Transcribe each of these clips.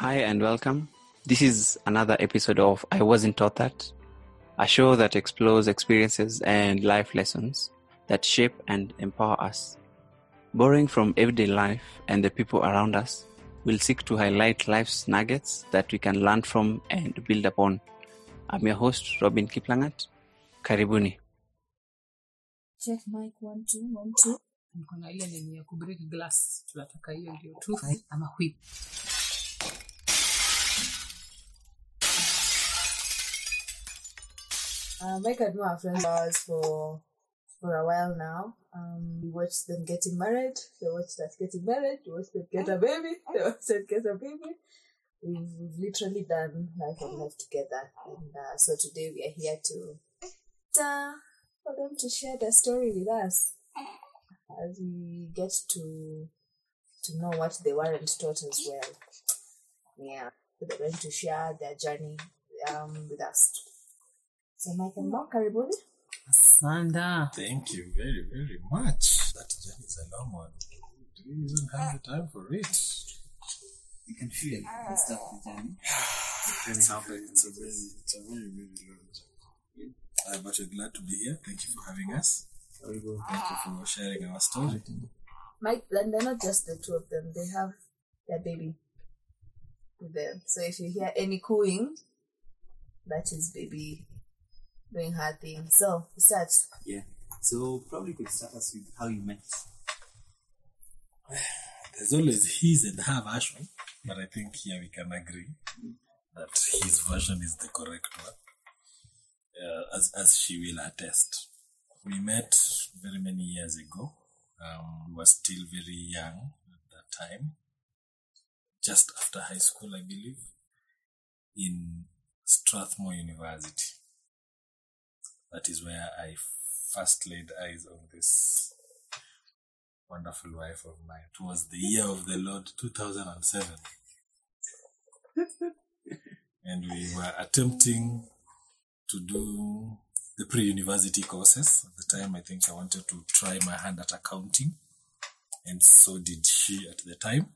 Hi and welcome. This is another episode of I Wasn't Taught That, a show that explores experiences and life lessons that shape and empower us. Borrowing from everyday life and the people around us, we'll seek to highlight life's nuggets that we can learn from and build upon. I'm your host, Robin Kiplangat. Karibuni. Check mic one two one two. niko na ile nini ya kubreak glass tunataka hiyo ndio tu ama whip Uh, Mike and my friends ours for for a while now. Um, we watched them getting married. They watched us getting married. We watched them get a baby. They watched us get a baby. We've, we've literally done life and life together, and uh, so today we are here to uh, for them to share their story with us as we get to to know what they weren't taught as well. Yeah, so they're going to share their journey um, with us. So, Mike and Mark, karibuni. sanda Thank you very, very much. That journey is a long one. We Do you even have the time for it? You can feel the stuff the journey. It's a very, it's a very, it's a very, very long journey. Uh, but we're glad to be here. Thank you for having us. Thank you for sharing our story. Mike, and they're not just the two of them, they have their baby with them. So, if you hear any cooing, that is baby doing her thing. So, start. Yeah. So probably could start us with how you met. There's always his and her version, but I think here we can agree that his version is the correct one, uh, as, as she will attest. We met very many years ago. Um, we were still very young at that time, just after high school, I believe, in Strathmore University. That is where I first laid eyes on this wonderful wife of mine. It was the year of the Lord 2007. and we were attempting to do the pre university courses. At the time, I think I wanted to try my hand at accounting, and so did she at the time.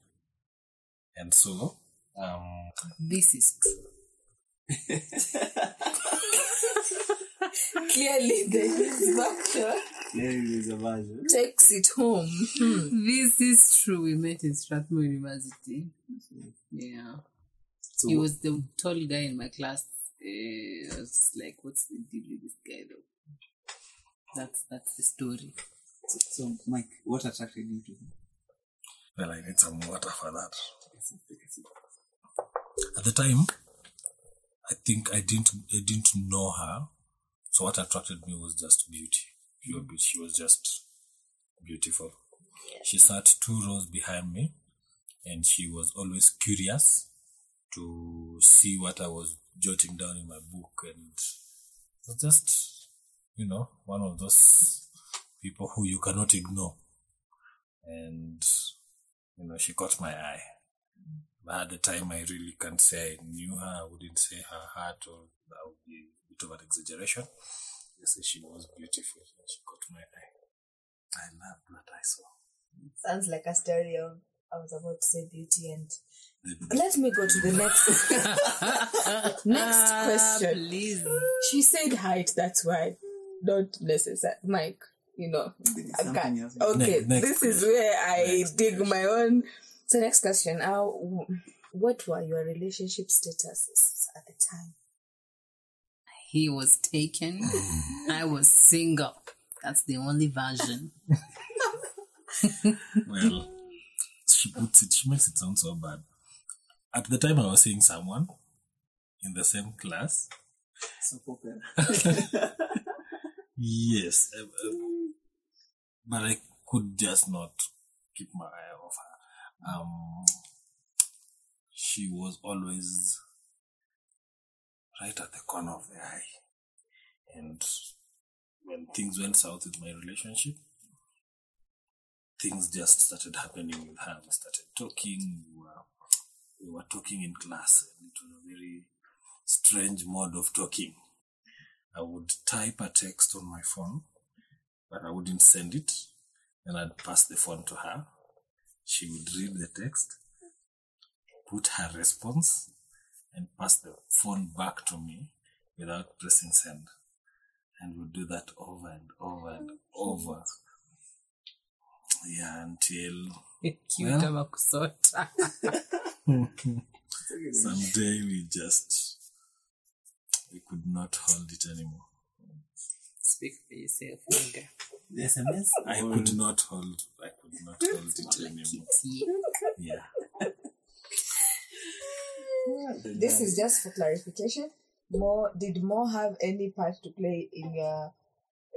And so, um, this is true Clearly, the factor There is a version. takes it home. this is true we met in strathmore university yeah So he was the tall guy in my class uh, I was like what's the deal with this guy though that's that's the story so, so Mike, what attracted you to him? well, I need some water for that. At the time, I think I didn't I didn't know her. So what attracted me was just beauty. Pure mm. beauty. She was just beautiful. She sat two rows behind me and she was always curious to see what I was jotting down in my book and it was just you know, one of those people who you cannot ignore. And you know, she caught my eye. But at the time, I really can't say I knew her. I wouldn't say her heart, or that would be bit of an exaggeration. Just say she was beautiful and she caught my eye. I loved what I saw. Sounds like a story of, I was about to say beauty and. Let me go to the next next question. please She said height, that's why. Not necessary. Mike, you know. I can't. else. Okay, Ne- next this is question. where I Next dig question. my own. So, next question. Uh, w- what were your relationship statuses at the time? He was taken i was single that's the only version well, she puts it, she makes it sound so bad. At the time, I was seeing someone in the same class. So popular. Yes, but I could just not keep my eye off her. Um, she was always right at the corner of the eye. And when things went south with my relationship, things just started happening with her. We started talking. We were, we were talking in class, and it was a very strange mode of talking. I would type a text on my phone, but I wouldn't send it. Then I'd pass the phone to her. She would read the text, put her response, and pass the phone back to me without pressing send. And we'd do that over and over and over. Yeah, until Cute Well. ama someday we just we could not hold it anymore. Speak for yourself, nigga. The SMS? I could not hold I could not hold it anymore. Kitty. Yeah. This is just for clarification. Mo did Mo have any part to play in your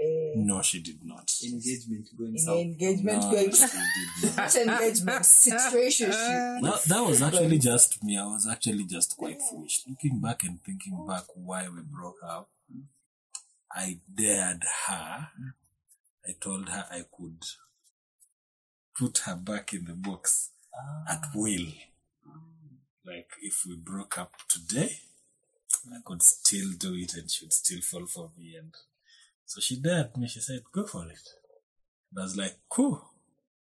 uh, No, she did not. Engagement going in south. engagement No, going she not. not engagement situation? That, that was actually just me. I was actually just quite foolish. Looking back and thinking back why we broke up, I dared her. I told her I could put her back in the box at will. Like if we broke up today, I could still do it and she would still fall for me. And so she dared me. She said, "Go for it." And I was like, "Cool,"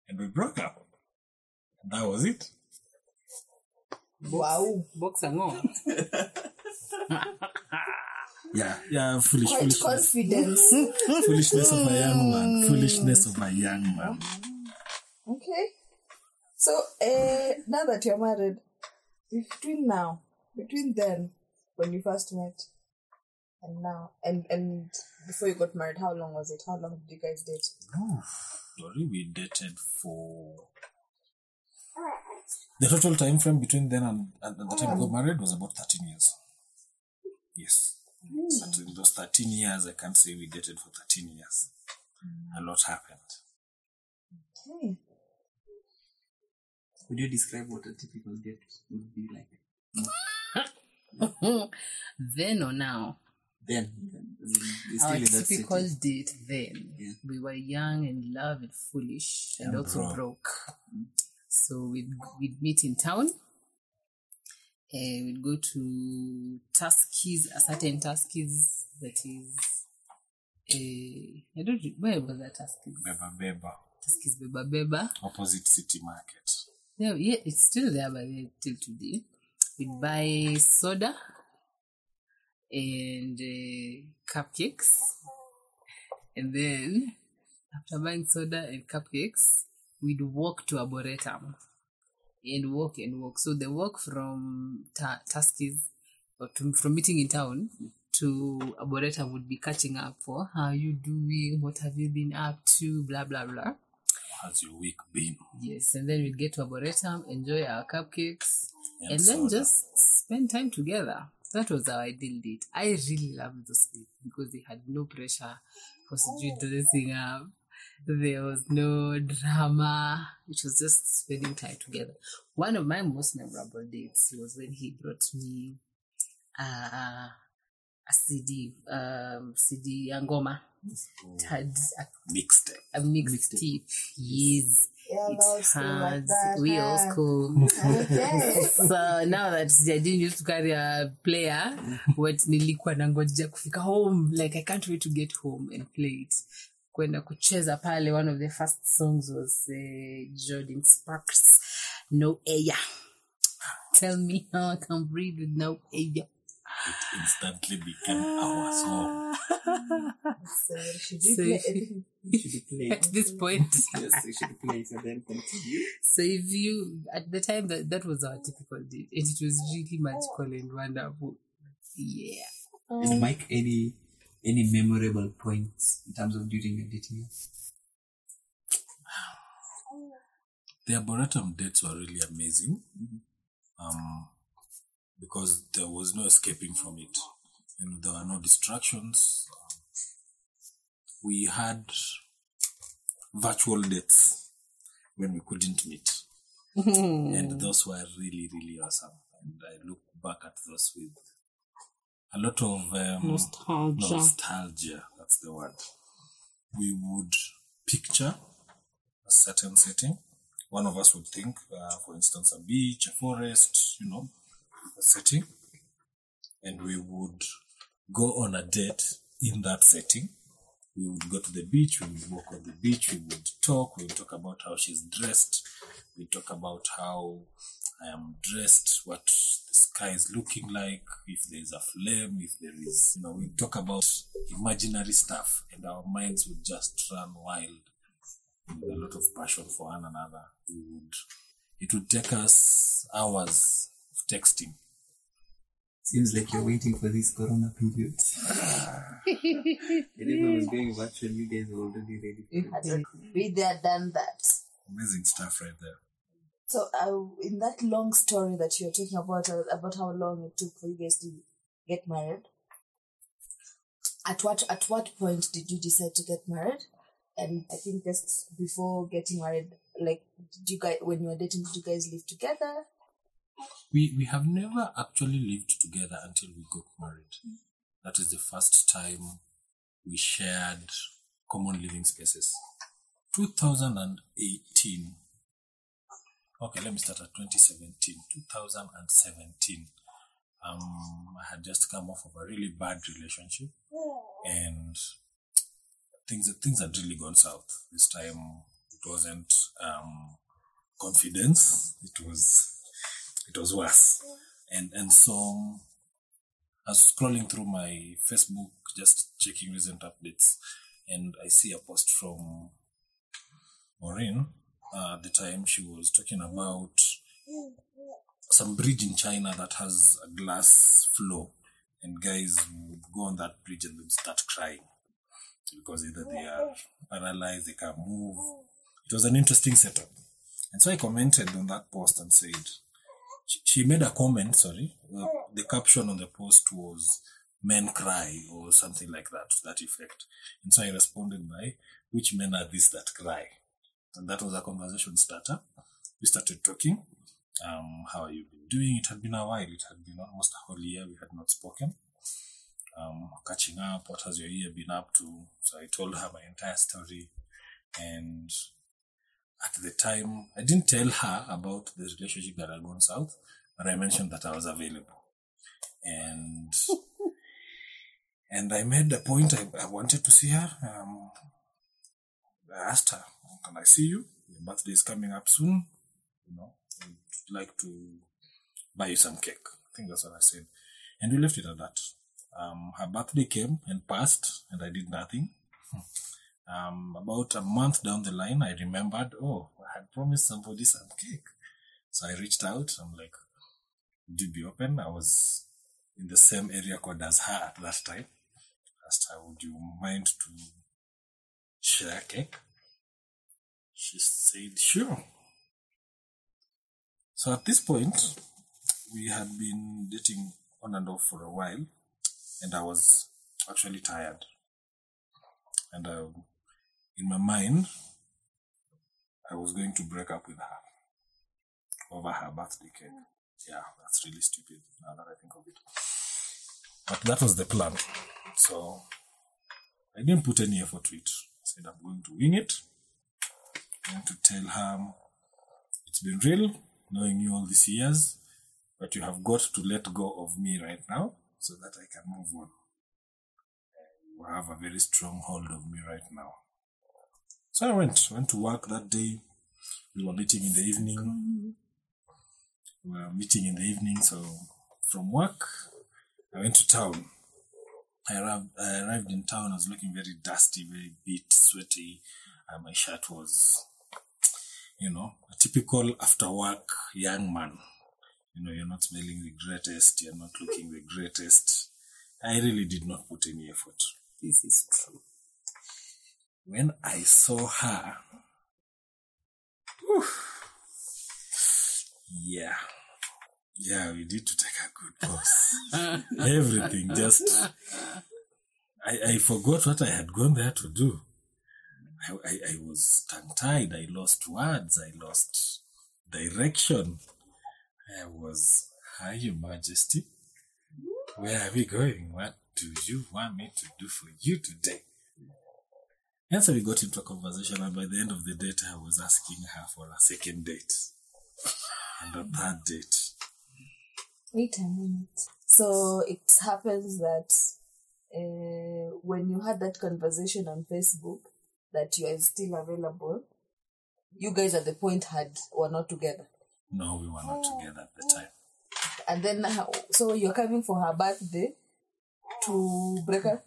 and we broke up. And that was it. Wow, Boxer ngo. Yeah, yeah, foolish, quite foolishness, confidence. foolishness of a young man, foolishness of a young man. Okay. So, uh, now that you're married, between now, between then, when you first met, and now, and and before you got married, how long was it? How long did you guys date? Oh, sorry, we dated for the total time frame between then and, and, and the time we got married was about thirteen years. Yes, hmm. but in those thirteen years, I can't say we dated for thirteen years. A lot happened. Okay. Would you describe what a typical date would be like? then or now? Then, as in, still Our typical date then. Yeah. We were young and love and foolish and, And also broke. broke. So we'd, we'd meet in town. And we'd go to Tuskys, a certain Tuskys that is. Uh, I don't re- where was that Tuskys? Beba Beba, Tuskys Beba Beba. opposite City Market. Yeah, yeah, it's still there but the till today. We'd buy soda and uh, cupcakes, and then after buying soda and cupcakes, we'd walk to Arboretum and walk and walk. So the walk from Ta- Tuskys or to, from meeting in town to Arboretum would be catching up for how you doing, what have you been up to, blah blah blah. How's your week been? Yes, and then we'd get to Arboretum, enjoy our cupcakes, And and, then just spend time together. That was our ideal date. I really loved those dates because they had no pressure for sijui dressing up. There was no drama. It was just spending time together. One of my most memorable dates was when he brought me uh, a CD, um, CD Angoma. It had a Mixtape. a mixed tape. Yes, Yeah, it that was still like has. that. We huh? old school. Okay. so now that I didn't used to carry a player, what nilikuwa nangoja kufika home, like I can't wait to get home and play it. Kwenda kucheza pale, one of the first songs was uh, Jordin Sparks, No Air. Tell me how I can breathe with no air. It instantly became our song. so, should you So play if it? You should play. At this point. yes, you should play it and then continue. So if you at the time that that was our typical date, and it was really magical and wonderful. Yeah. And Mike, any any memorable points in terms of during your dating? The Arboretum dates were really amazing. Um, because there was no escaping from it. You know, there were no distractions. We had virtual dates when we couldn't meet. and those were really, really awesome. and I look back at those with a lot of um, Nostalgia. nostalgia. That's the word. We would picture a certain setting. One of us would think, uh, for instance, a beach, a forest, you know, setting, and we would go on a date in that setting. We would go to the beach, we would walk on the beach, we would talk, we would talk about how she's dressed, we talk about how I am dressed, what the sky is looking like, if there's a flame, if there is, you know, we talk about imaginary stuff, and our minds would just run wild with a lot of passion for one another. We would, it would take us hours texting. Seems like you're waiting for this corona period. and if I was going virtual, you guys were already ready We for it. had there, done that. Amazing stuff right there. So, uh, in that long story that you're talking about, uh, about how long it took for you guys to get married, at what at what point did you decide to get married? And I think just before getting married, like, did you guys when you were dating, did you guys live together? We we have never actually lived together until we got married. That is the first time we shared common living spaces. 2018. Okay, let me start at 2017. 2017. Um, I had just come off of a really bad relationship, and things things had really gone south. This time it wasn't um, confidence; it was it was worse. And and so I was scrolling through my Facebook, just checking recent updates, and I see a post from Maureen. Uh, at the time, she was talking about some bridge in China that has a glass floor, and guys would go on that bridge and they'd start crying because either they are paralyzed, they can't move. It was an interesting setup. And so I commented on that post and said, she, made a comment, sorry. The caption on the post was men cry or something like that, to that effect. And so I responded by, which men are these that cry? And that was a conversation starter. We started talking. Um, how have you been doing? It had been a while. It had been almost a whole year we had not spoken. Um, catching up. What has your year been up to? So I told her my entire story. And at the time, I didn't tell her about the relationship that had gone south, but I mentioned that I was available. And and I made the point I, I wanted to see her. Um, I asked her, "Can I see you? Your birthday is coming up soon. You know, I'd like to buy you some cake." I think that's what I said, and we left it at that. Um, her birthday came and passed, and I did nothing. Um, about a month down the line, I remembered, oh, I had promised somebody some cake. So I reached out. I'm like, would you be open? I was in the same area code as her at that time. Asked her, would you mind to share cake? She said, sure. So at this point, we had been dating on and off for a while, and I was actually tired. And uh, in my mind, I was going to break up with her over her birthday cake. Yeah, that's really stupid now that I think of it. But that was the plan. So I didn't put any effort to it. I said, I'm going to wing it. I'm going to tell her it's been real knowing you all these years, but you have got to let go of me right now so that I can move on. You have a very strong hold of me right now. So I went, went to work that day. We were meeting in the evening. We were meeting in the evening. So from work, I went to town. I arrived, I arrived in town. I was looking very dusty, very beat, sweaty. And my shirt was, you know, a typical after work young man. You know, you're not smelling the greatest, you're not looking the greatest. I really did not put any effort. This is true. When I saw her, whew, yeah, yeah, we need to take a good pause. Everything just, I, I forgot what I had gone there to do. I, I, I was tongue tied. I lost words. I lost direction. I was Hi, Your Majesty. Where are we going? What do you want me to do for you today? And so we got into a conversation, and by the end of the date, I was asking her for a second date and a third date. Wait a minute. So it happens that uh, when you had that conversation on Facebook that you are still available, you guys at the point had were not together, No, we were not together at the time. and then so you're coming for her birthday to break her.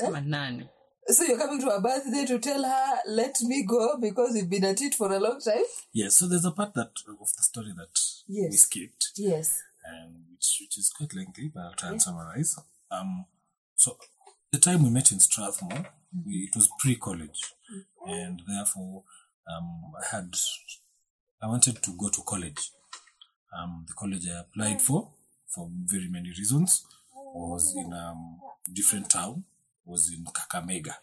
Kama nani? So you're coming to her birthday to tell her, "Let me go because we've been at it for a long time." Yes, so there's a part that of the story that we skipped. Yes. and which which is quite lengthy, but I'll try and summarize. Um, so the time we met in Strathmore, we, it was pre-college, and therefore, um, I had I wanted to go to college. Um, the college I applied for, for very many reasons, was in a um, different town, was in Kakamega.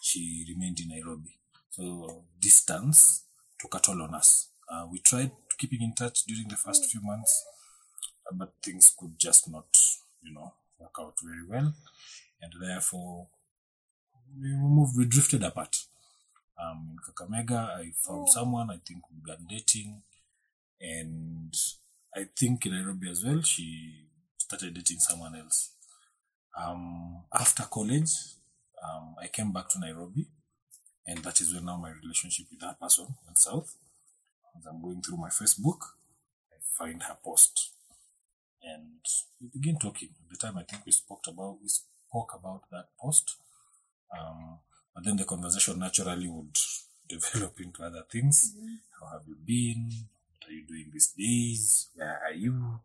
She remained in Nairobi, so distance took a toll on us. Uh, we tried keeping in touch during the first few months but things could just not, you know, work out very well, and therefore we moved, we drifted apart. Um, in Kakamega, I found someone. I think we began dating, and I think in Nairobi as well, she started dating someone else. Um, after college, um, I came back to Nairobi, and that is where now my relationship with that person went south. As I'm going through my Facebook, I find her post and we begin talking. At the time, I think we spoke about we spoke about that post, um, but then the conversation naturally would develop into other things. How have you been? What are you doing these days? Where are you?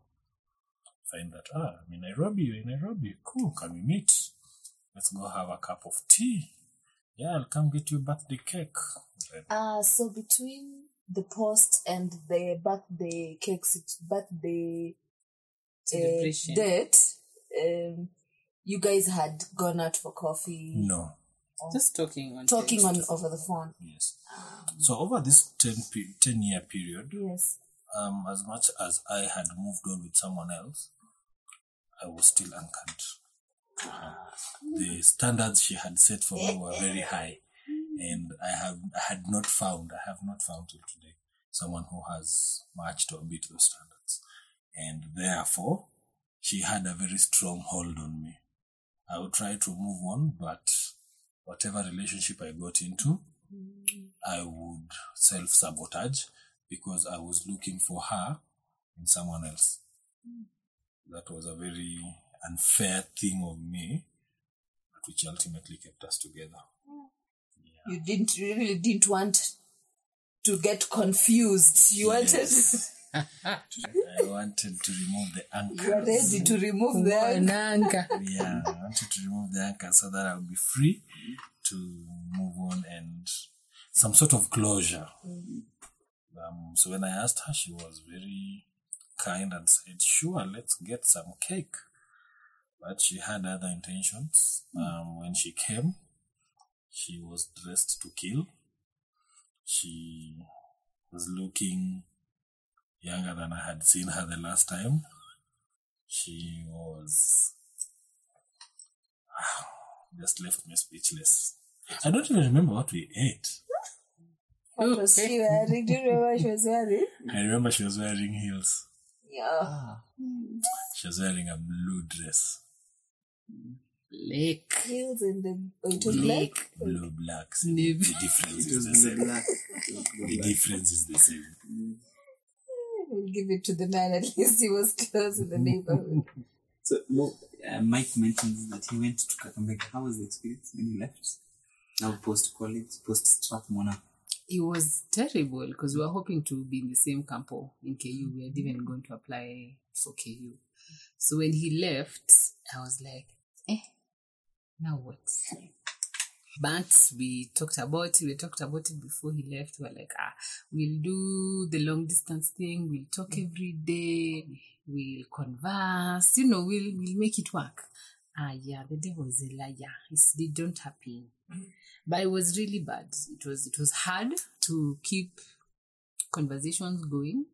Find that ah, I'm in Nairobi. You're in Nairobi. Cool. Can we meet? Let's go have a cup of tea. Yeah, I'll come get you birthday cake. Then Uh, so between the post and the birthday cakes, birthday uh, Celebration. date, um, you guys had gone out for coffee, No. Just talking on talking on over the phone. Yes. So over this 10, pe- 10 year period, Yes. um, as much as I had moved on with someone else, I was still anchored. to her. The standards she had set for me were very high, and I have I had not found I have not found till today someone who has matched or beat those standards, and therefore she had a very strong hold on me. I would try to move on, but whatever relationship I got into, I would self sabotage because I was looking for her in someone else. That was a very unfair thing of me, but which ultimately kept us together. You didn't really didn't want to get confused. You Yes. I wanted to remove the wanted you are ready to remove the anchor. Yeah, I wanted to remove the anchor so that I would be free to move on and some sort of closure. Um, so when I asked her, she was very kind and said, "Sure, let's get some cake." But she had other intentions. Um, when she came, she was dressed to kill. She was looking younger than I had seen her the last time. She was just left me speechless. I don't even remember what we ate. What was she wearing? Do you remember she was wearing? I remember she was wearing heels. Yeah. She was wearing a blue dress. Lake. Heels in the oh, it was black. Lake. Blue black. Navy. The difference is the same. The difference is the same. We'll give it to the man. At least he was close in the neighborhood. So, Mo, uh, Mike mentions that he went to Kakamega. How was the experience when he left? Now post college, post Strathmore. It was terrible because we were hoping to be in the same campo in KU. We had even going to apply for KU. So when he left, I was like, eh, now what? But we talked about it. We talked about it before he left. We were like, ah, we'll do the long distance thing. We'll talk every day. We'll converse. You know, we'll we'll make it work. Ah, yeah, the devil is a liar. It's, they don't happen. But it was really bad. It was it was hard to keep conversations going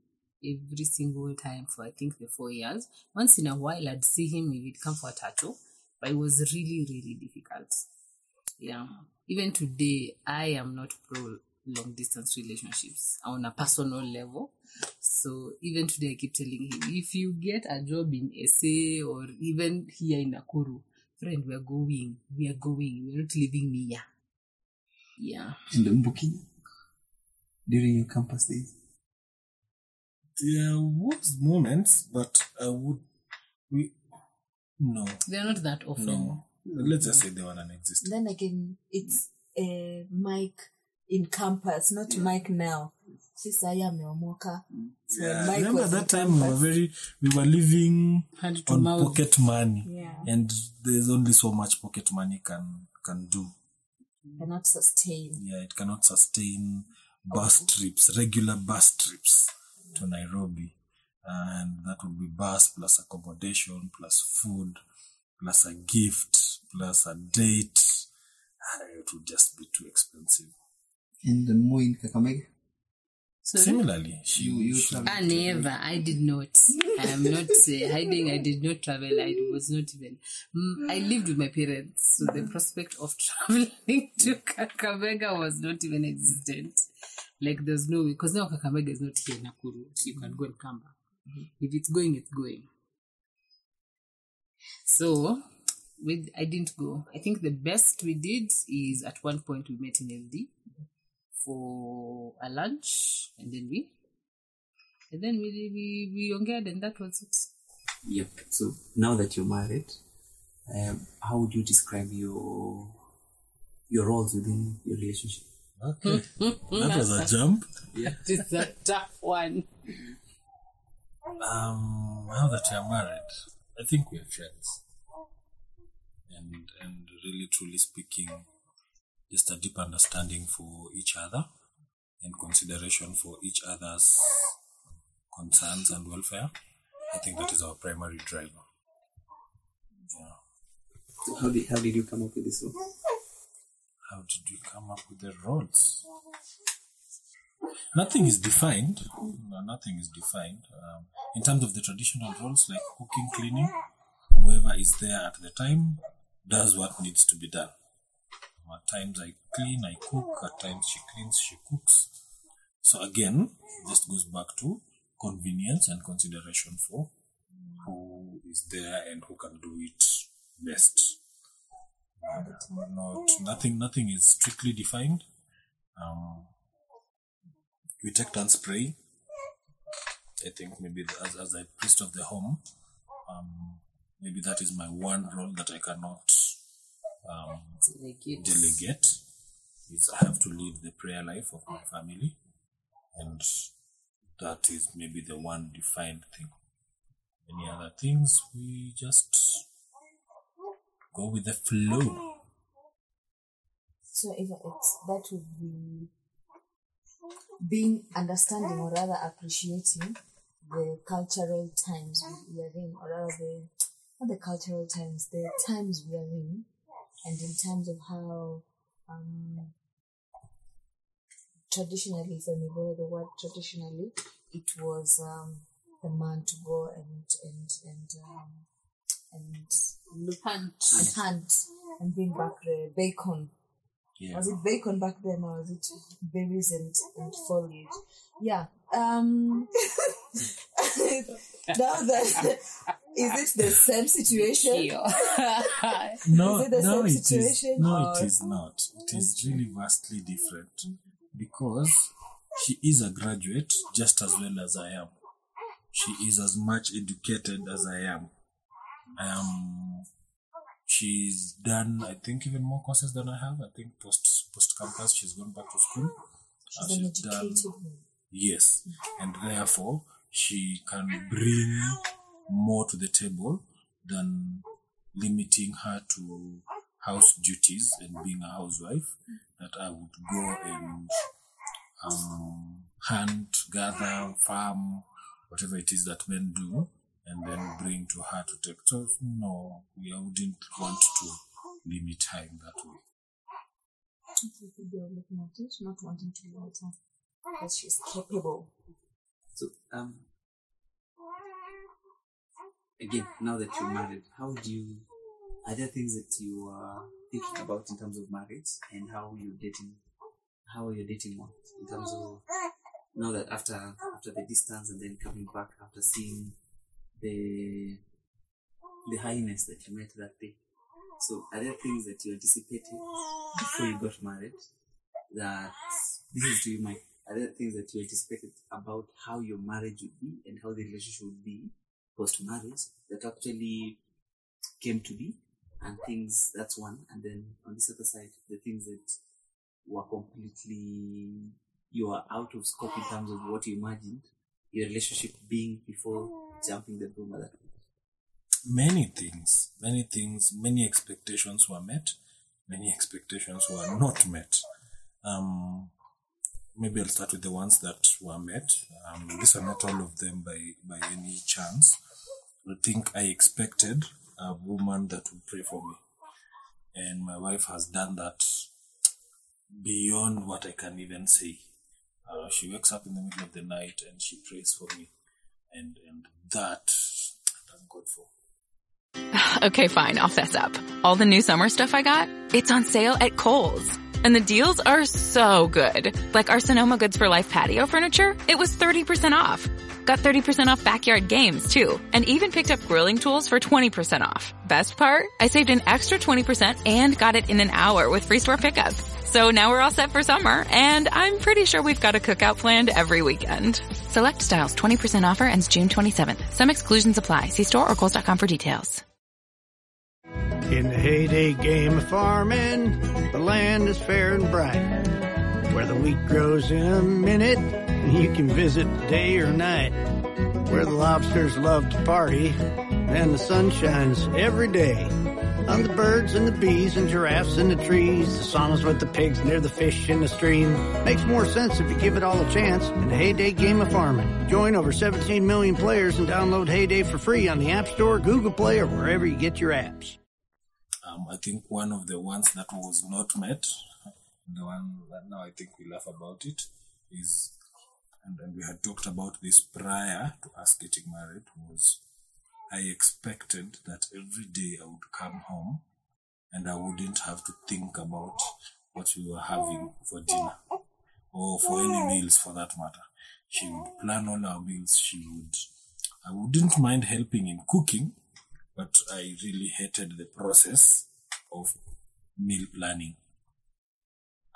every single time for I think the four years. Once in a while, I'd see him if he'd come for a tattoo, but it was really, really difficult. Yeah. Even today, I am not pro long distance relationships on a personal level. So even today, I keep telling him if you get a job in SA or even here in Nakuru, friend, we are going, we are going, we're not leaving me here. Yeah. And Mbuki during your campus days. There was moments, but I would we no They're not that often. no. Let's just say they were non-existent. Then again, it's a mic in campus, not mic now. Ameomoka. So Yeah, Mike remember that time we were very we were living on mouth. pocket money, Yeah. and there's only so much pocket money can can do. cannot sustain. Yeah, it cannot sustain bus trips, regular bus trips to Nairobi, and that would be bus plus accommodation plus food plus a gift plus a date. Ah, It would just be too expensive. And the more in Kakamega. Sorry? Similarly, she, You- you she travel Ah, never. I did not. I am not uh, hiding. I did not travel. I was not even. Mm, I lived with my parents, so the prospect of traveling to Kakamega was not even existent. Like there's no way, because now Kakamega is not here in Nakuru. You can go and come back. If it's going, it's going. So, we, I didn't go. I think the best we did is at one point we met in LD for a lunch, and then we and then we we we ongered and that was it. Yep. So now that you're married, um, how would you describe your your roles within your relationship? Okay. that was a jump. yeah It's a tough one. Um, now that you're married, I think we're friends. And and really truly speaking, just a deep understanding for each other and consideration for each other's concerns and welfare. I think that is our primary driver. Yeah. So how did how did you come up with this role? How did you come up with the roles? Nothing is defined. No, nothing is defined. Um, in terms of the traditional roles like cooking, cleaning, whoever is there at the time does what needs to be done. At times I clean, I cook. At times she cleans, she cooks. So again, this goes back to convenience and consideration for who is there and who can do it best. Uh, not nothing. Nothing is strictly defined. Um, we take turns pray. I think maybe as as a priest of the home, um, maybe that is my one role that I cannot um, Delegate. delegate. Is I have to live the prayer life of my family, and that is maybe the one defined thing. Any other things, we just go with the flow. So if it's that would be being understanding or rather appreciating the cultural times we are in, or rather the not the cultural times, the times we are in, and in terms of how um, traditionally, if I may borrow the word traditionally, it was um, the man to go and and and um, and look Hunt. and hunt and bring back the bacon. Yeah. Was it bacon back then or was it berries and, and foliage? Yeah. Um now that is it the same situation? No, Is it the no, same it is. situation No, or- it is not. It is really vastly different because she is a graduate just as well as I am. She is as much educated as I am. I am. She's done, I think, even more courses than I have. I think post post campus, she's gone back to school. Uh, She's an educated. Yes, and therefore she can bring more to the table than limiting her to house duties and being a housewife. That I would go and um, hunt, gather, farm, whatever it is that men do, and then bring to her to take. So no, we wouldn't want to limit her in that way. If you are looking at it, not wanting to limit her, because she's capable. So um, again, now that you're married, how do you, are there things that you are thinking about in terms of marriage and how you're dating, how are you're dating one in terms of, now that after, after the distance and then coming back after seeing the, the highness that you met that day. So are there things that you anticipated before you got married that, this is to you, Mike, are there things that you anticipated about how your marriage would be and how the relationship would be post marriage that actually came to be and things that's one and then on this other side the things that were completely you are out of scope in terms of what you imagined your relationship being before jumping the broom at that many things, many things, many expectations were met, many expectations were not met. Um, maybe I'll start with the ones that were met. Um, these are not all of them by, by any chance. I think I expected a woman that would pray for me. And my wife has done that beyond what I can even say. Uh, she wakes up in the middle of the night and she prays for me. And, and that, thank God for. Okay, fine, I'll fess up. All the new summer stuff I got, it's on sale at Kohl's. And the deals are so good. Like our Sonoma Goods for Life patio furniture, it was 30% off. Got 30% off backyard games too. And even picked up grilling tools for 20% off. Best part? I saved an extra 20% and got it in an hour with free store pickup. So now we're all set for summer, and I'm pretty sure we've got a cookout planned every weekend. Select styles 20% offer ends June 27th. Some exclusions apply. See store or Kohl's.com for details. In the Hay Day game of farming, the land is fair and bright. Where the wheat grows in a minute, you can visit day or night. Where the lobsters love to party, and the sun shines every day. On the birds and the bees and giraffes in the trees, the saunas with the pigs near the fish in the stream. Makes more sense if you give it all a chance in the Hay Day game of farming. Join over 17 million players and download Hay Day for free on the App Store, Google Play, or wherever you get your apps. Um, I think one of the ones that was not met, the one that now I think we laugh about it, is, and, and we had talked about this prior to us getting married, was I expected that every day I would come home and I wouldn't have to think about what we were having for dinner or for any meals for that matter. She would plan all our meals. She would, I wouldn't mind helping in cooking, but I really hated the process of meal planning.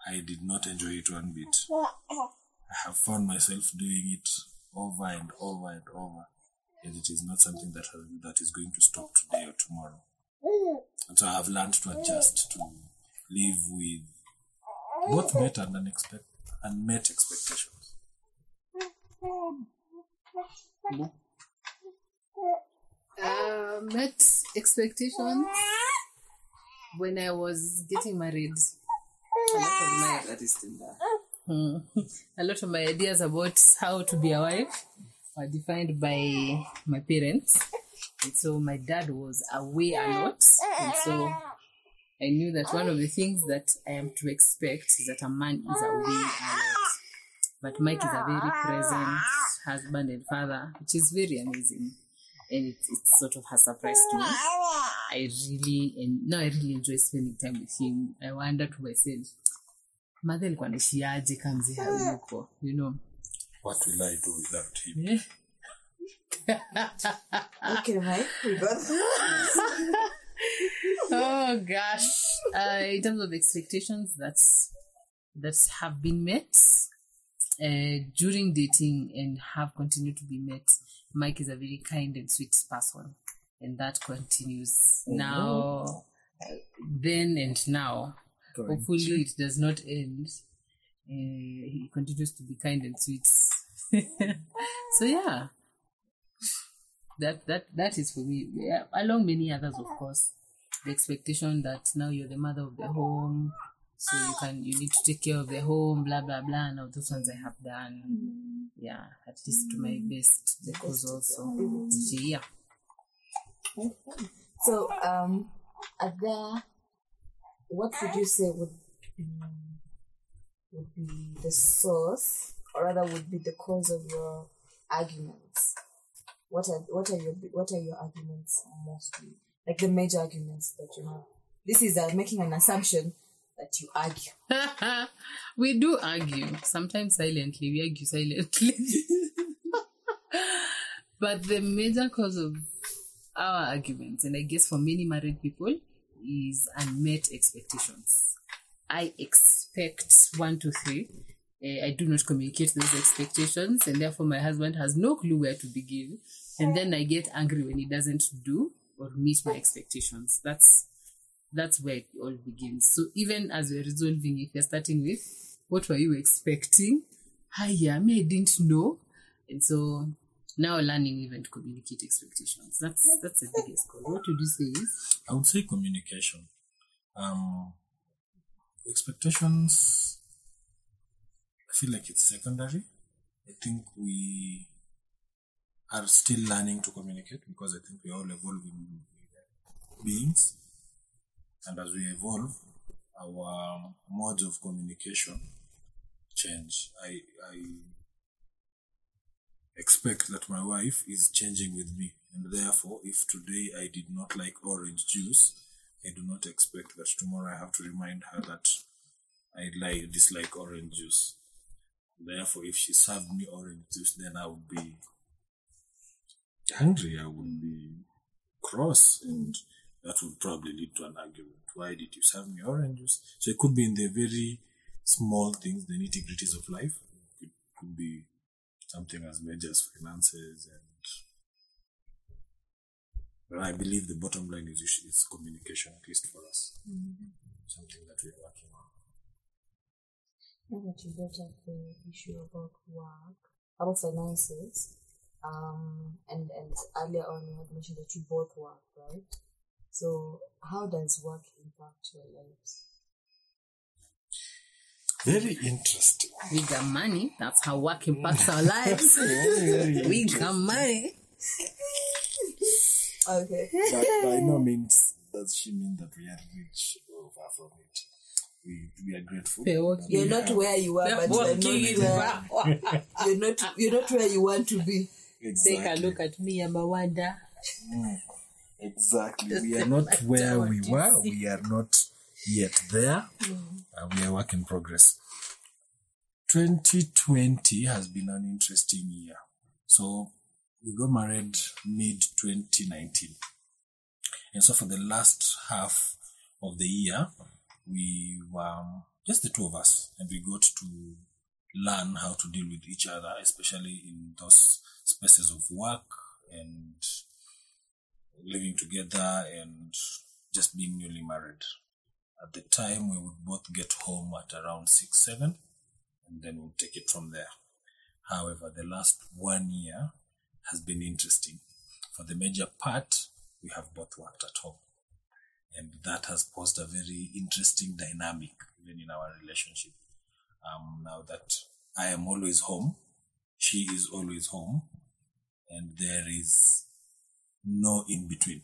I did not enjoy it one bit. I have found myself doing it over and over and over, and it is not something that has, that is going to stop today or tomorrow. And so I have learned to adjust to live with both met and unexpected unmet expectations. Mm-hmm. Uh, met expectations when I was getting married. A lot of my That is. Hmm. a lot of my ideas about how to be a wife were defined by my parents. And so my dad was away a lot. And so I knew that one of the things that I am to expect is that a man is away a lot. But Mike is a very present husband and father, which is very amazing. And it, it's sort of a surprise to me. I really, and now I really enjoy spending time with him. I wonder to myself, mother alikuwa naishiaje kamzi hayuko, you know. What will I do without him? Eh? Okay, Mike, we got oh gosh uh, in terms of expectations that's that have been met uh, during dating and have continued to be met mike is a very kind and sweet person. And that continues now then and now. Hopefully it does not end. Uh, he continues to be kind and sweet. So yeah. That that that is for me. Yeah, along many others of course. The expectation that now you're the mother of the home so you can you need to take care of the home blah blah blah now those ones i have done yeah at least to my best because also yeah okay. So, um, are there, what would you say would be, would be the source, or rather would be the cause of your arguments what are what are your what are your arguments mostly? Like the major arguments that you have. This is uh, making an assumption that you argue. we do argue, sometimes silently. We argue silently. but the major cause of our arguments, and I guess for many married people, is unmet expectations. I expect one, two, three. Uh, I do not communicate those expectations, and therefore my husband has no clue where to begin. And then I get angry when he doesn't do or meet my expectations. That's that's where it all begins. So even as we're resolving, if you're starting with what were you expecting? Hiya, me I didn't know. And so now learning even to communicate expectations. That's that's the biggest cause. What would you say is I would say communication. Um, expectations, I feel like it's secondary. I think we are still learning to communicate because I think we're all evolving beings. And as we evolve, our modes of communication change. I, I expect that my wife is changing with me. And therefore, if today I did not like orange juice, I do not expect that tomorrow I have to remind her that I like dislike orange juice. Therefore, if she served me orange juice, then I would be angry. I would be cross, and that would probably lead to an argument. Why did you serve me oranges? So it could be in the very small things, the nitty gritties of life. It could be something as major as finances and but I believe the bottom line is usually it's communication, at least for us. Something that we're working on. Now that you brought up the issue about work, about finances, um, and and earlier on you had mentioned that you both work, right? So how does work impact your lives? Very interesting. we got money? That's how work impacts our lives. we got money. Okay. But by no means does she mean that we are rich or far from it. We, we are grateful. We're working. You're not where you are, but you're not where you're not you're not where you want to be. Exactly. Take a look at me, i'm a Amawanda. Exactly. We are not where we were. We are not yet there. Uh, we are work in progress. 2020 has been an interesting year. So we got married mid 2019. And so for the last half of the year, we were just the two of us and we got to learn how to deal with each other, especially in those spaces of work and living together and just being newly married. At the time, we would both get home at around six, seven, and then we'll take it from there. However, the last one year has been interesting. For the major part, we have both worked at home. And that has posed a very interesting dynamic even in our relationship. Um, now that I am always home, she is always home, and there is no in between.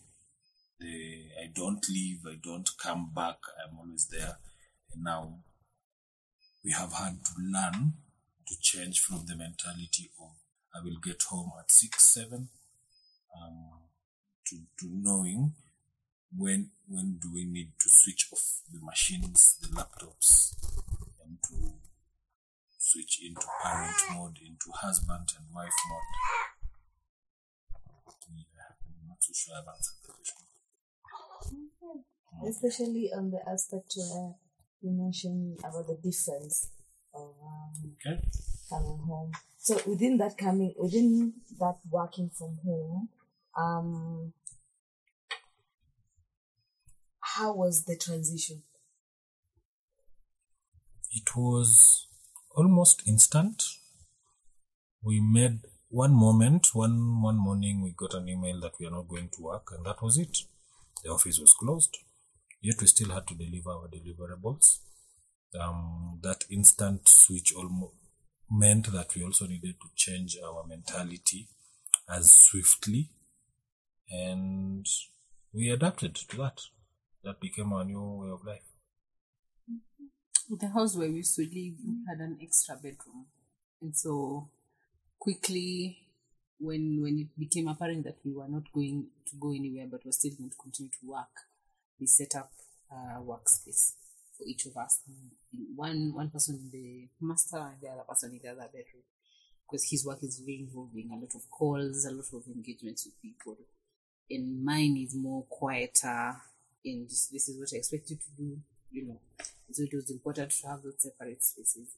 The, I don't leave, I don't come back, I'm always there. And now we have had to learn to change from the mentality of I will get home at six, seven, um, to, to knowing when when do we need to switch off the machines, the laptops, and to switch into parent mode, into husband and wife mode. Yeah, I'm not sure I've answered the. Especially on the aspect where you mentioned about the difference of um, Okay. coming home. So within that coming, within that working from home, um, how was the transition? It was almost instant. We made one moment, one one morning, we got an email that we are not going to work, and that was it. The office was closed. Yet we still had to deliver our deliverables. Um, that instant switch almost meant that we also needed to change our mentality as swiftly, and we adapted to that. That became our new way of life. The house where we used to live had an extra bedroom. And so quickly when when it became apparent that we were not going to go anywhere but were still going to continue to work, we set up a workspace for each of us. One one person in the master and the other person in the other bedroom. Because his work is very involving, a lot of calls, a lot of engagements with people. And mine is more quieter and this, this is what I expected to do, you know. So it was important to have those separate spaces.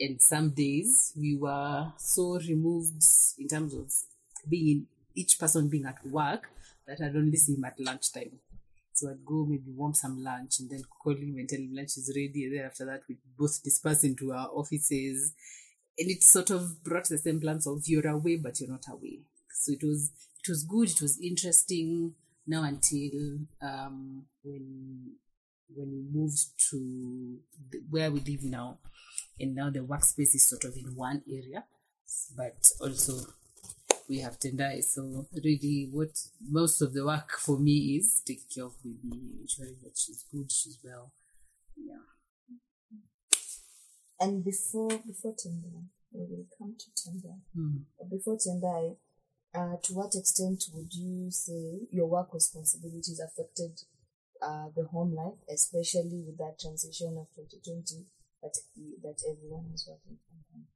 And some days we were so removed in terms of being in, each person being at work that I'd only see him at lunchtime. So I'd go maybe warm some lunch and then call him and tell him lunch is ready. And then after that, we both disperse into our offices. And it sort of brought the semblance of you're away, but you're not away. So it was it was good. It was interesting. Now until um, when when we moved to the, where we live now, and now the workspace is sort of in one area, but also we have Tendai. So really, what most of the work for me is taking care of baby, ensuring that she's good, she's well. Yeah. And before before Tendai, we will come to Tendai. But before Tendai, uh, to what extent would you say your work responsibilities affected uh, the home life, especially with that transition of 2020 that that everyone is working from home?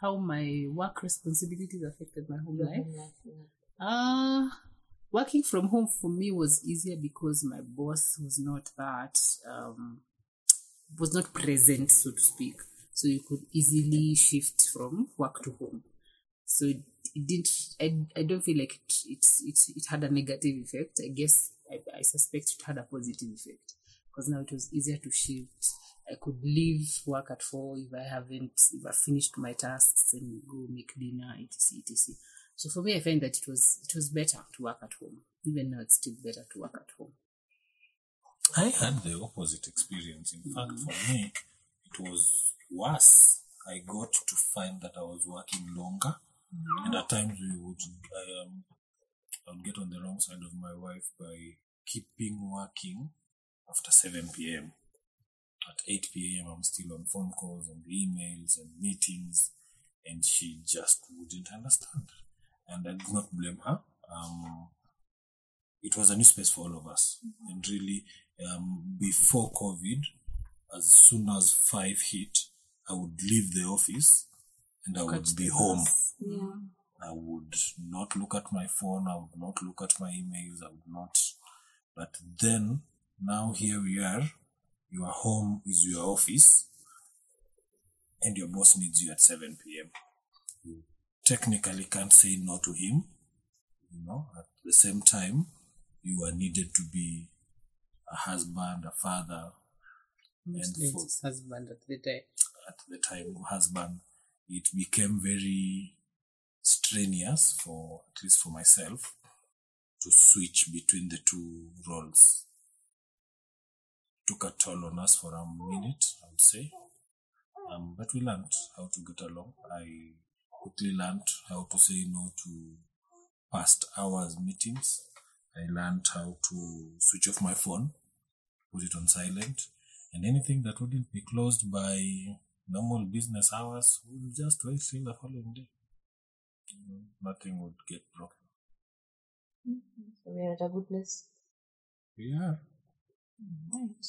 How my work responsibilities affected my home Your life? home life, yeah. Uh, working from home for me was easier because my boss was not that, um, was not present, so to speak. So you could easily shift from work to home. So it, it didn't, I, I don't feel like it, it's, it's, it had a negative effect. I guess I, I suspect it had a positive effect because now it was easier to shift. I could leave work at four if I haven't, if I finished my tasks and go make dinner, etc, etc. So for me, I find that it was it was better to work at home. Even now, it's still better to work at home. I had the opposite experience. In fact, for me, it was worse. I got to find that I was working longer, and at times we would, I, um, I would get on the wrong side of my wife by keeping working after 7 p.m. At 8 p.m., I'm still on phone calls and emails and meetings, and she just wouldn't understand. And I do not blame her. Um, it was a new space for all of us. And really, um, before COVID, as soon as five hit, I would leave the office and I would be home. Yeah. I would not look at my phone. I would not look at my emails. I would not. But then, now here we are. Your home is your office, and your boss needs you at 7 p.m. You technically can't say no to him. You know, at the same time, you are needed to be a husband, a father, Mostly and for, husband at the time. at the time husband, it became very strenuous for at least for myself to switch between the two roles. Took a toll on us for a minute, I would say. Um, but we learned how to get along. I quickly learned how to say no to past hours meetings. I learned how to switch off my phone, put it on silent, and anything that wouldn't be closed by normal business hours would just wait till the following day. You know, nothing would get broken. So we are at a good place. Yeah. Right.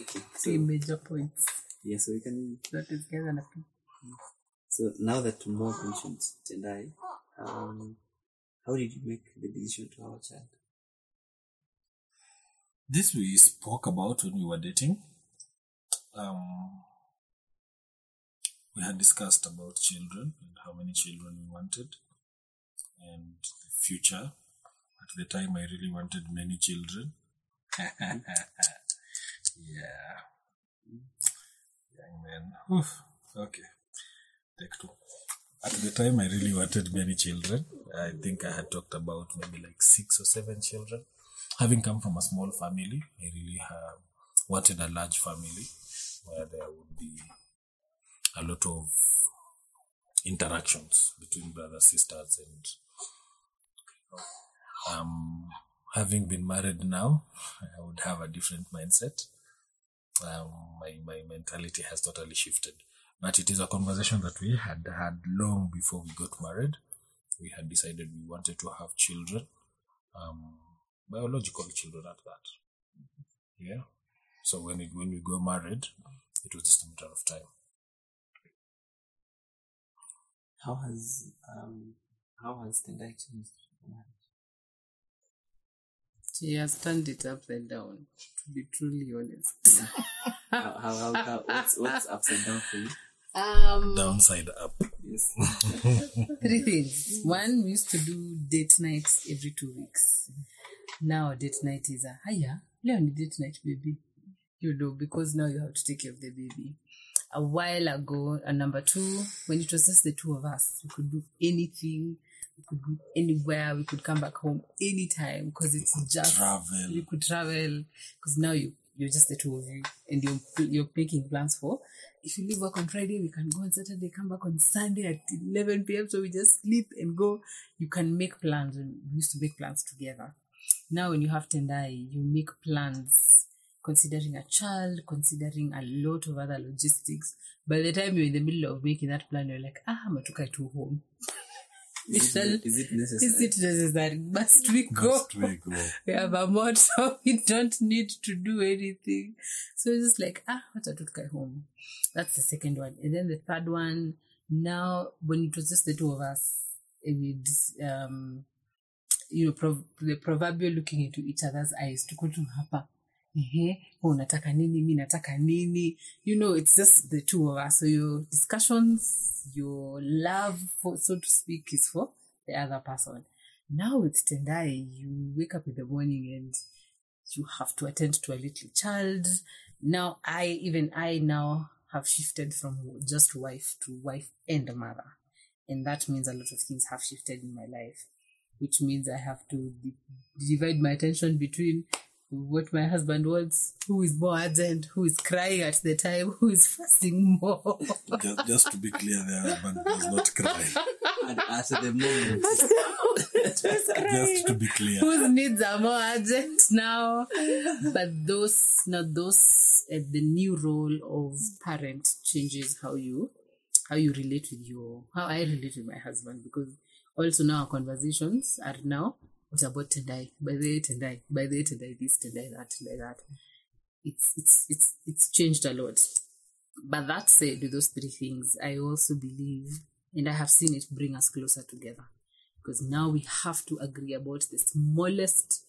Okay. Three major points. yeah, so we can. That is together na pia. So now that more mentioned Tendai, um, how did you make the decision to have a child? This we spoke about when we were dating. Um, we had discussed about children and how many children we wanted and the future. At the time, I really wanted many children. yeah. Young man. Oof. Okay. Take two. At the time, I really wanted many children. I think I had talked about maybe like six or seven children. Having come from a small family, I really have wanted a large family where there would be a lot of interactions between brothers, sisters, and um, having been married now, I would have a different mindset. Um, my, my mentality has totally shifted. But it is a conversation that we had had long before we got married. We had decided we wanted to have children, um, biological children at that. Yeah. So when it, when we got married, it was just a matter of time. How has um how has the Tendai changed? your marriage? She has turned it upside down, to be truly honest. How, how, how, how what's what's upside down for you? um, Downside up. Yes. three things. One, we used to do date nights every two weeks. Now date night is a higher. Leo ni date night, baby. You know, because now you have to take care of the baby. A while ago, and number two, when it was just the two of us, we could do anything. We could go anywhere. We could come back home anytime because it's just Travel. you could travel because now you you're just the two of you and you're you're making plans for if you leave work on Friday we can go on Saturday come back on Sunday at 11 p.m. so we just sleep and go you can make plans and we used to make plans together now when you have Tendai you make plans considering a child considering a lot of other logistics by the time you're in the middle of making that plan you're like ah matuka to home Is it, is it necessary? is it necessary must we go Must we go? we have a mod, so we don't need to do anything. So it's just like, ah, what a tutka home. That's the second one. And then the third one, now when it was just the two of us, and we'd, um, you know, prov- the proverbial looking into each other's eyes, to go to hapa. Ehe, wewe unataka nini, mi nataka nini. You know, it's just the two of us. So your discussions, your love, for, so to speak, is for the other person. Now with Tendai, you wake up in the morning and you have to attend to a little child. Now I, even I now have shifted from just wife to wife and mother. And that means a lot of things have shifted in my life, which means I have to di- divide my attention between what my husband wants, who is more urgent, who is crying at the time, who is fasting more. just, just to be clear, the husband does not cry. At, at the moment, Just to be clear. whose needs are more urgent now. But those, now those, uh, the new role of parent changes how you, how you relate with your, how I relate with my husband because also now our conversations are now what about Tendai? By the way, Tendai, by the way, Tendai, this, Tendai, that, Tendai, that. It's, it's, it's, it's changed a lot. But that said, with those three things, I also believe, and I have seen it bring us closer together because now we have to agree about the smallest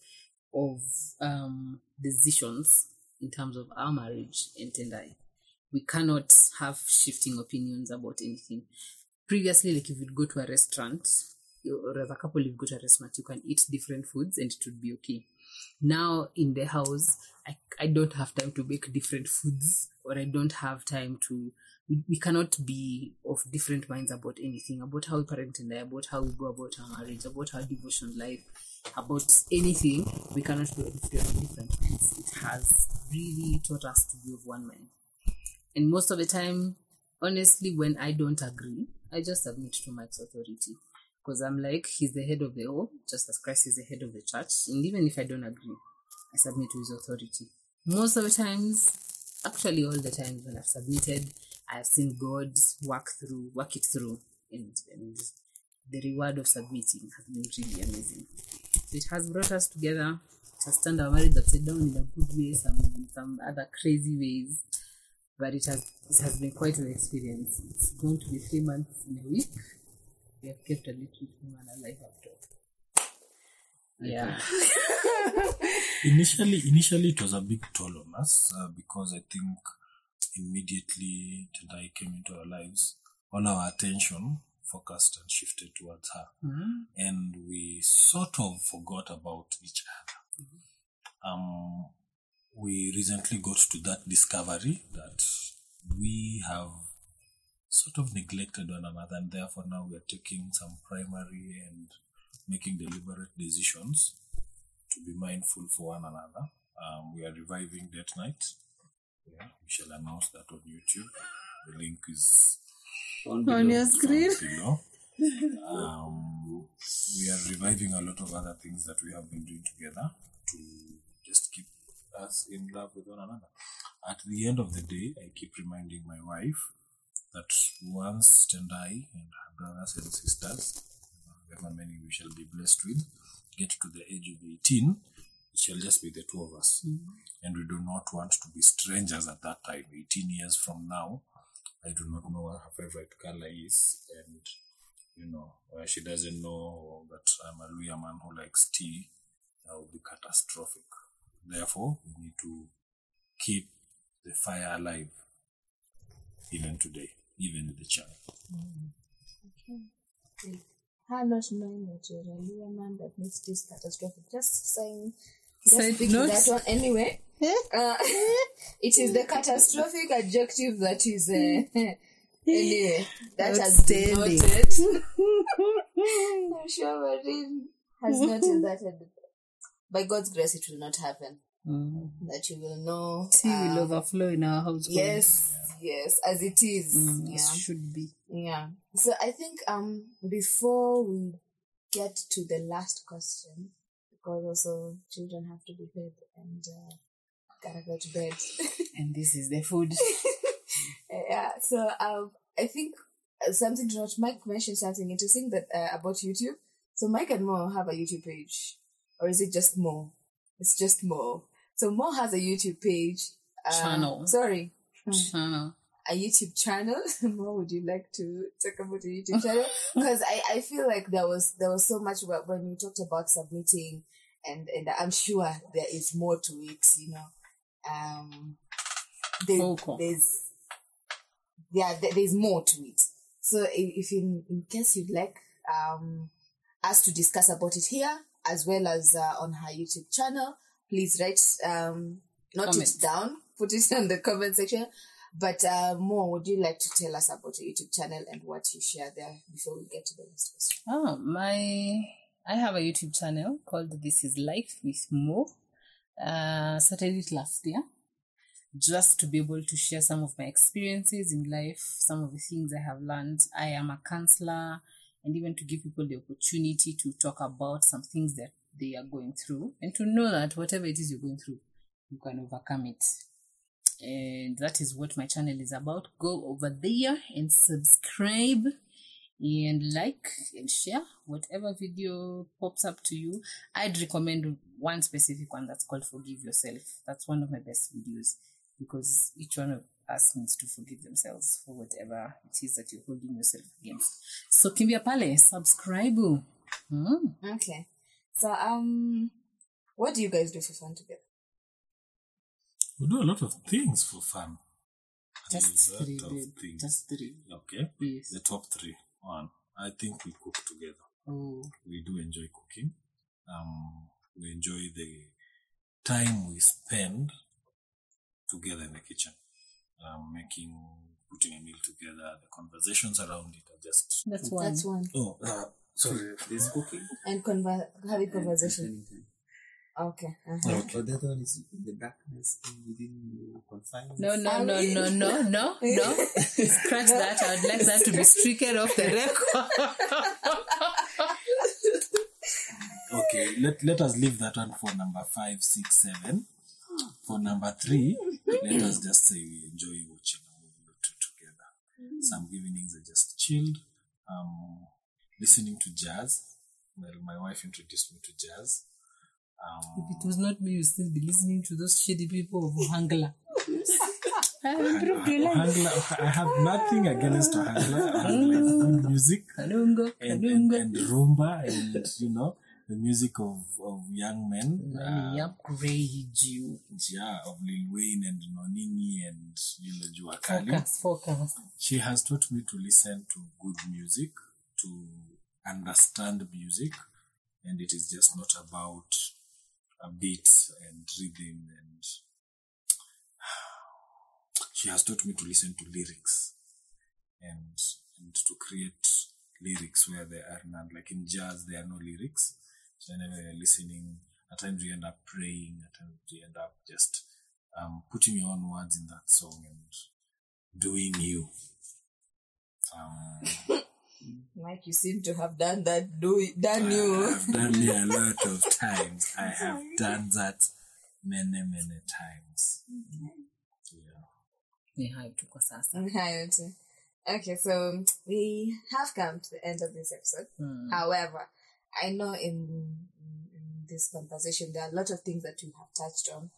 of um, decisions in terms of our marriage and Tendai. We cannot have shifting opinions about anything. Previously, like if you'd go to a restaurant, or as a couple, you go to a restaurant, you can eat different foods and it would be okay. Now in the house, I, I don't have time to make different foods, or I don't have time to. We, we cannot be of different minds about anything, about how we parent and about how we go about our marriage, about our devotion life, about anything. We cannot be of different different minds. It has really taught us to be of one mind. And most of the time, honestly, when I don't agree, I just submit to Mike's authority. Because I'm like, he's the head of the home, just as Christ is the head of the church. And even if I don't agree, I submit to his authority. Most of the times, actually all the times when I've submitted, I've seen God work through, work it through. And, and the reward of submitting has been really amazing. So it has brought us together. Has turned our marriage upside down in a good way, some some other crazy ways. But it has it has been quite an experience. It's going to be three months in a week. We have kept a little human alive after. Yeah. initially initially it was a big toll on us uh, because i think immediately tendai came into our lives all our attention focused and shifted towards her. And we sort of forgot about each other. Um we recently got to that discovery that we have sort of neglected one another and therefore now we are taking some primary and making deliberate decisions to be mindful for one another. Um, we are reviving Date Night. Yeah, we shall announce that on YouTube. The link is on On your screen. below. Um, we are reviving a lot of other things that we have been doing together to just keep us in love with one another. At the end of the day, I keep reminding my wife that once and I and her brothers and sisters, however many we shall be blessed with, get to the age of 18, it shall just be the two of us. Mm-hmm. And we do not want to be strangers at that time. 18 years from now, I do not know what her favorite color is. And, you know, she doesn't know that I'm a Luhya man who likes tea. That would be catastrophic. Therefore, we need to keep the fire alive even today, even with the child. Her not knowing that you're a Luhya man that makes this catastrophic. Just saying, Side just picking note. that one anyway. Uh, it is the catastrophic adjective that is uh, anyway that has been Outstanding. noted. I'm sure Maureen has noted that. By God's grace, it will not happen. That you will know. Tea will um, overflow in our household. Yes, yes, as it is. Mm, yeah. As should be. Yeah. So I think um before we get to the last question, because also children have to be fed and uh, gotta go to bed. And this is the food. yeah. So um I think uh, something to note. Mike mentioned something interesting that uh, about YouTube. So Mike and Mo have a YouTube page, or is it just Mo? It's just Mo. So Mo has a YouTube page. Uh, Channel. Sorry, Channel. a YouTube channel. More would you like to talk about a YouTube channel? Because I, I feel like there was there was so much wh- when you talked about submitting, and and I'm sure there is more to it. You know, um, there, Okay. there's yeah there, there's more to it. So if, if in in case you'd like um us to discuss about it here as well as uh, on her YouTube channel, please write um note Comments. it down, put it in the comment section. But uh, more, would you like to tell us about your YouTube channel and what you share there before we get to the next question? Oh, my I have a YouTube channel called This Is Life with Mo. Uh, started it last year just to be able to share some of my experiences in life, some of the things I have learned. I am a counselor, and even to give people the opportunity to talk about some things that they are going through and to know that whatever it is you're going through, you can overcome it. And that is what my channel is about. Go over there and subscribe and like and share whatever video pops up to you. I'd recommend one specific one that's called Forgive Yourself. That's one of my best videos because each one of us needs to forgive themselves for whatever it is that you're holding yourself against. So kimbia pale, subscribe. Hmm. Okay. So um, what do you guys do for fun together? We do a lot of things for fun. Just A lot three, of things. Just three. Okay. Yes. The top three. One, I think we cook together. Oh, We do enjoy cooking. Um, we enjoy the time we spend together in the kitchen, um, making, putting a meal together. The conversations around it are just. that's one. That's one. Oh, uh, sorry. There's cooking. And conver- having and conversation. spending time. Okay. Uh-huh. Okay. But the other one is in the darkness and within the confines. No, no, no, no, no, no, no. Scratch that. I would like that to be stricken off the record. Okay, let, let us leave that one for number five, six, seven. For number three, let us just say we enjoy watching a movie or two together. Some evenings are just chilled, um, listening to jazz. Well, my wife introduced me to jazz. Um, If it was not me, you'd still be listening to those shitty people of Ohangla. I improved your life. Ohangla, I have nothing against Ohangla. Ohangla is good music Kanungo, and, and, and rumba and, you know, the music of, of young men. Uh, upgrade you. yeah, of Lil Wayne and Nonini and you know, Jua Kali. Focus, focus. She has taught me to listen to good music, to understand music, and it is just not about a beat and rhythm and she has taught me to listen to lyrics and and to create lyrics where there are none. Like in jazz, there are no lyrics. So whenever you're listening, at times you end up praying, at times you end up just um, putting your own words in that song and doing you. Um, Mike? Mike, you seem to have done that. Do done you? I've done it a lot of times. I have done that many, many times. Yeah. ni hayo tu kwa sasa Hayo tu. Okay, so we have come to the end of this episode. However, I know in, in this conversation there are a lot of things that we have touched on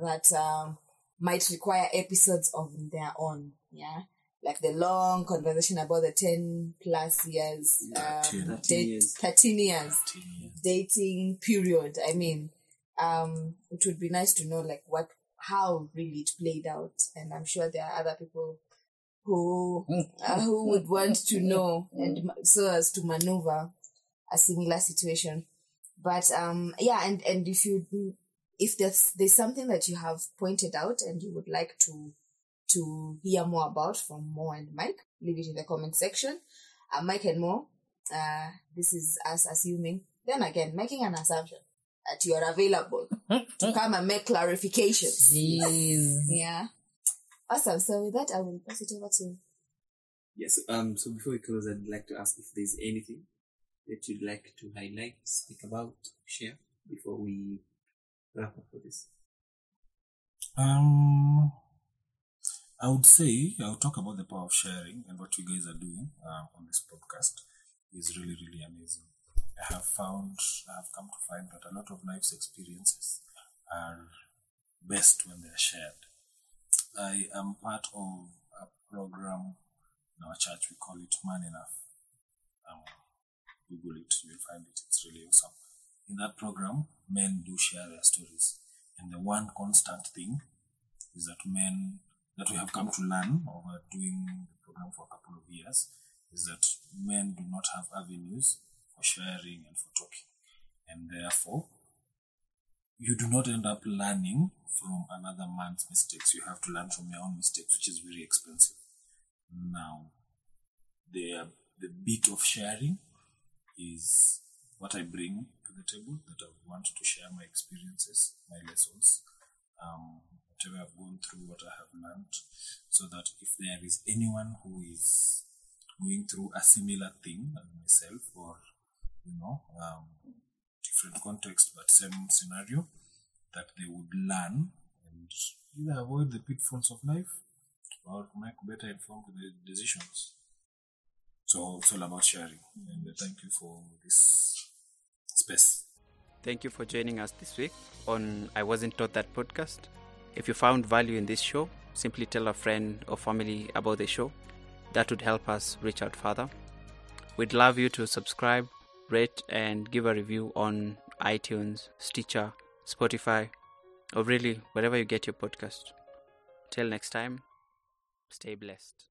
that um, might require episodes of their own. Yeah, like the long conversation about the ten plus years, um, 13. date- years. thirteen years Ten dating period. I mean, um, it would be nice to know like what how really it played out, and I'm sure there are other people who uh, who would want to know and so as to maneuver a similar situation. But um, yeah, and and if you if there's there's something that you have pointed out and you would like to to hear more about from Mo and Mike, leave it in the comment section. Uh, Mike and Mo, uh, this is us assuming, then again, making an assumption that you are available to come and make clarifications. Jeez. Yeah. Awesome. So with that, I will pass it over to Yes. Um. So before we close, I'd like to ask if there's anything that you'd like to highlight, speak about, share before we wrap up for this. Um, I would say I'll talk about the power of sharing and what you guys are doing uh, on this podcast is really really amazing. I have found I have come to find that a lot of life's experiences are best when they're shared. I am part of a program in our church. We call it Man Enough. Um, Google it, you'll find it. It's really awesome. In that program, men do share their stories. And the one constant thing is that men, that we have come to learn over doing the program for a couple of years, is that men do not have avenues for sharing and for talking. And therefore, you do not end up learning from another man's mistakes. You have to learn from your own mistakes, which is very expensive. Now, the, the bit of sharing is what I bring to the table that I want to share my experiences, my lessons, um, whatever I've gone through, what I have learned, so that if there is anyone who is going through a similar thing as myself or, you know, um, different context but same scenario, that they would learn and either avoid the pitfalls of life or make better informed decisions. So it's all about sharing. And thank you for this space. Thank you for joining us this week on I Wasn't Taught That podcast. If you found value in this show, simply tell a friend or family about the show. That would help us reach out further. We'd love you to subscribe, rate, and give a review on iTunes, Stitcher, Spotify, or really wherever you get your podcast. Till next time, stay blessed.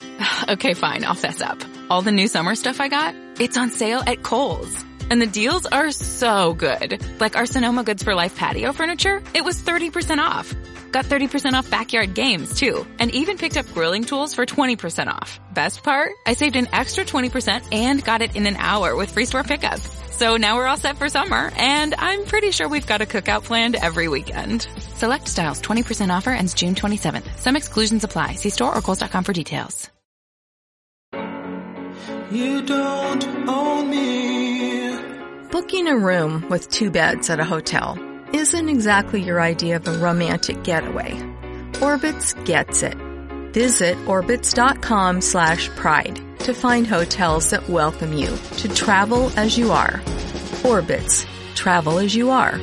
Okay, fine, I'll fess up. All the new summer stuff I got, it's on sale at Kohl's. And the deals are so good. Like our Sonoma Goods for Life patio furniture, it was 30% off. Got 30% off backyard games too. And even picked up grilling tools for 20% off. Best part? I saved an extra 20% and got it in an hour with free store pickup. So now we're all set for summer, and I'm pretty sure we've got a cookout planned every weekend. Select styles 20% offer ends June 27th. Some exclusions apply. See store or kohls.com for details. You don't own me. Booking a room with two beds at a hotel isn't exactly your idea of a romantic getaway. Orbitz gets it. Visit orbitz.com slash pride to find hotels that welcome you to travel as you are. Orbitz. Travel as you are.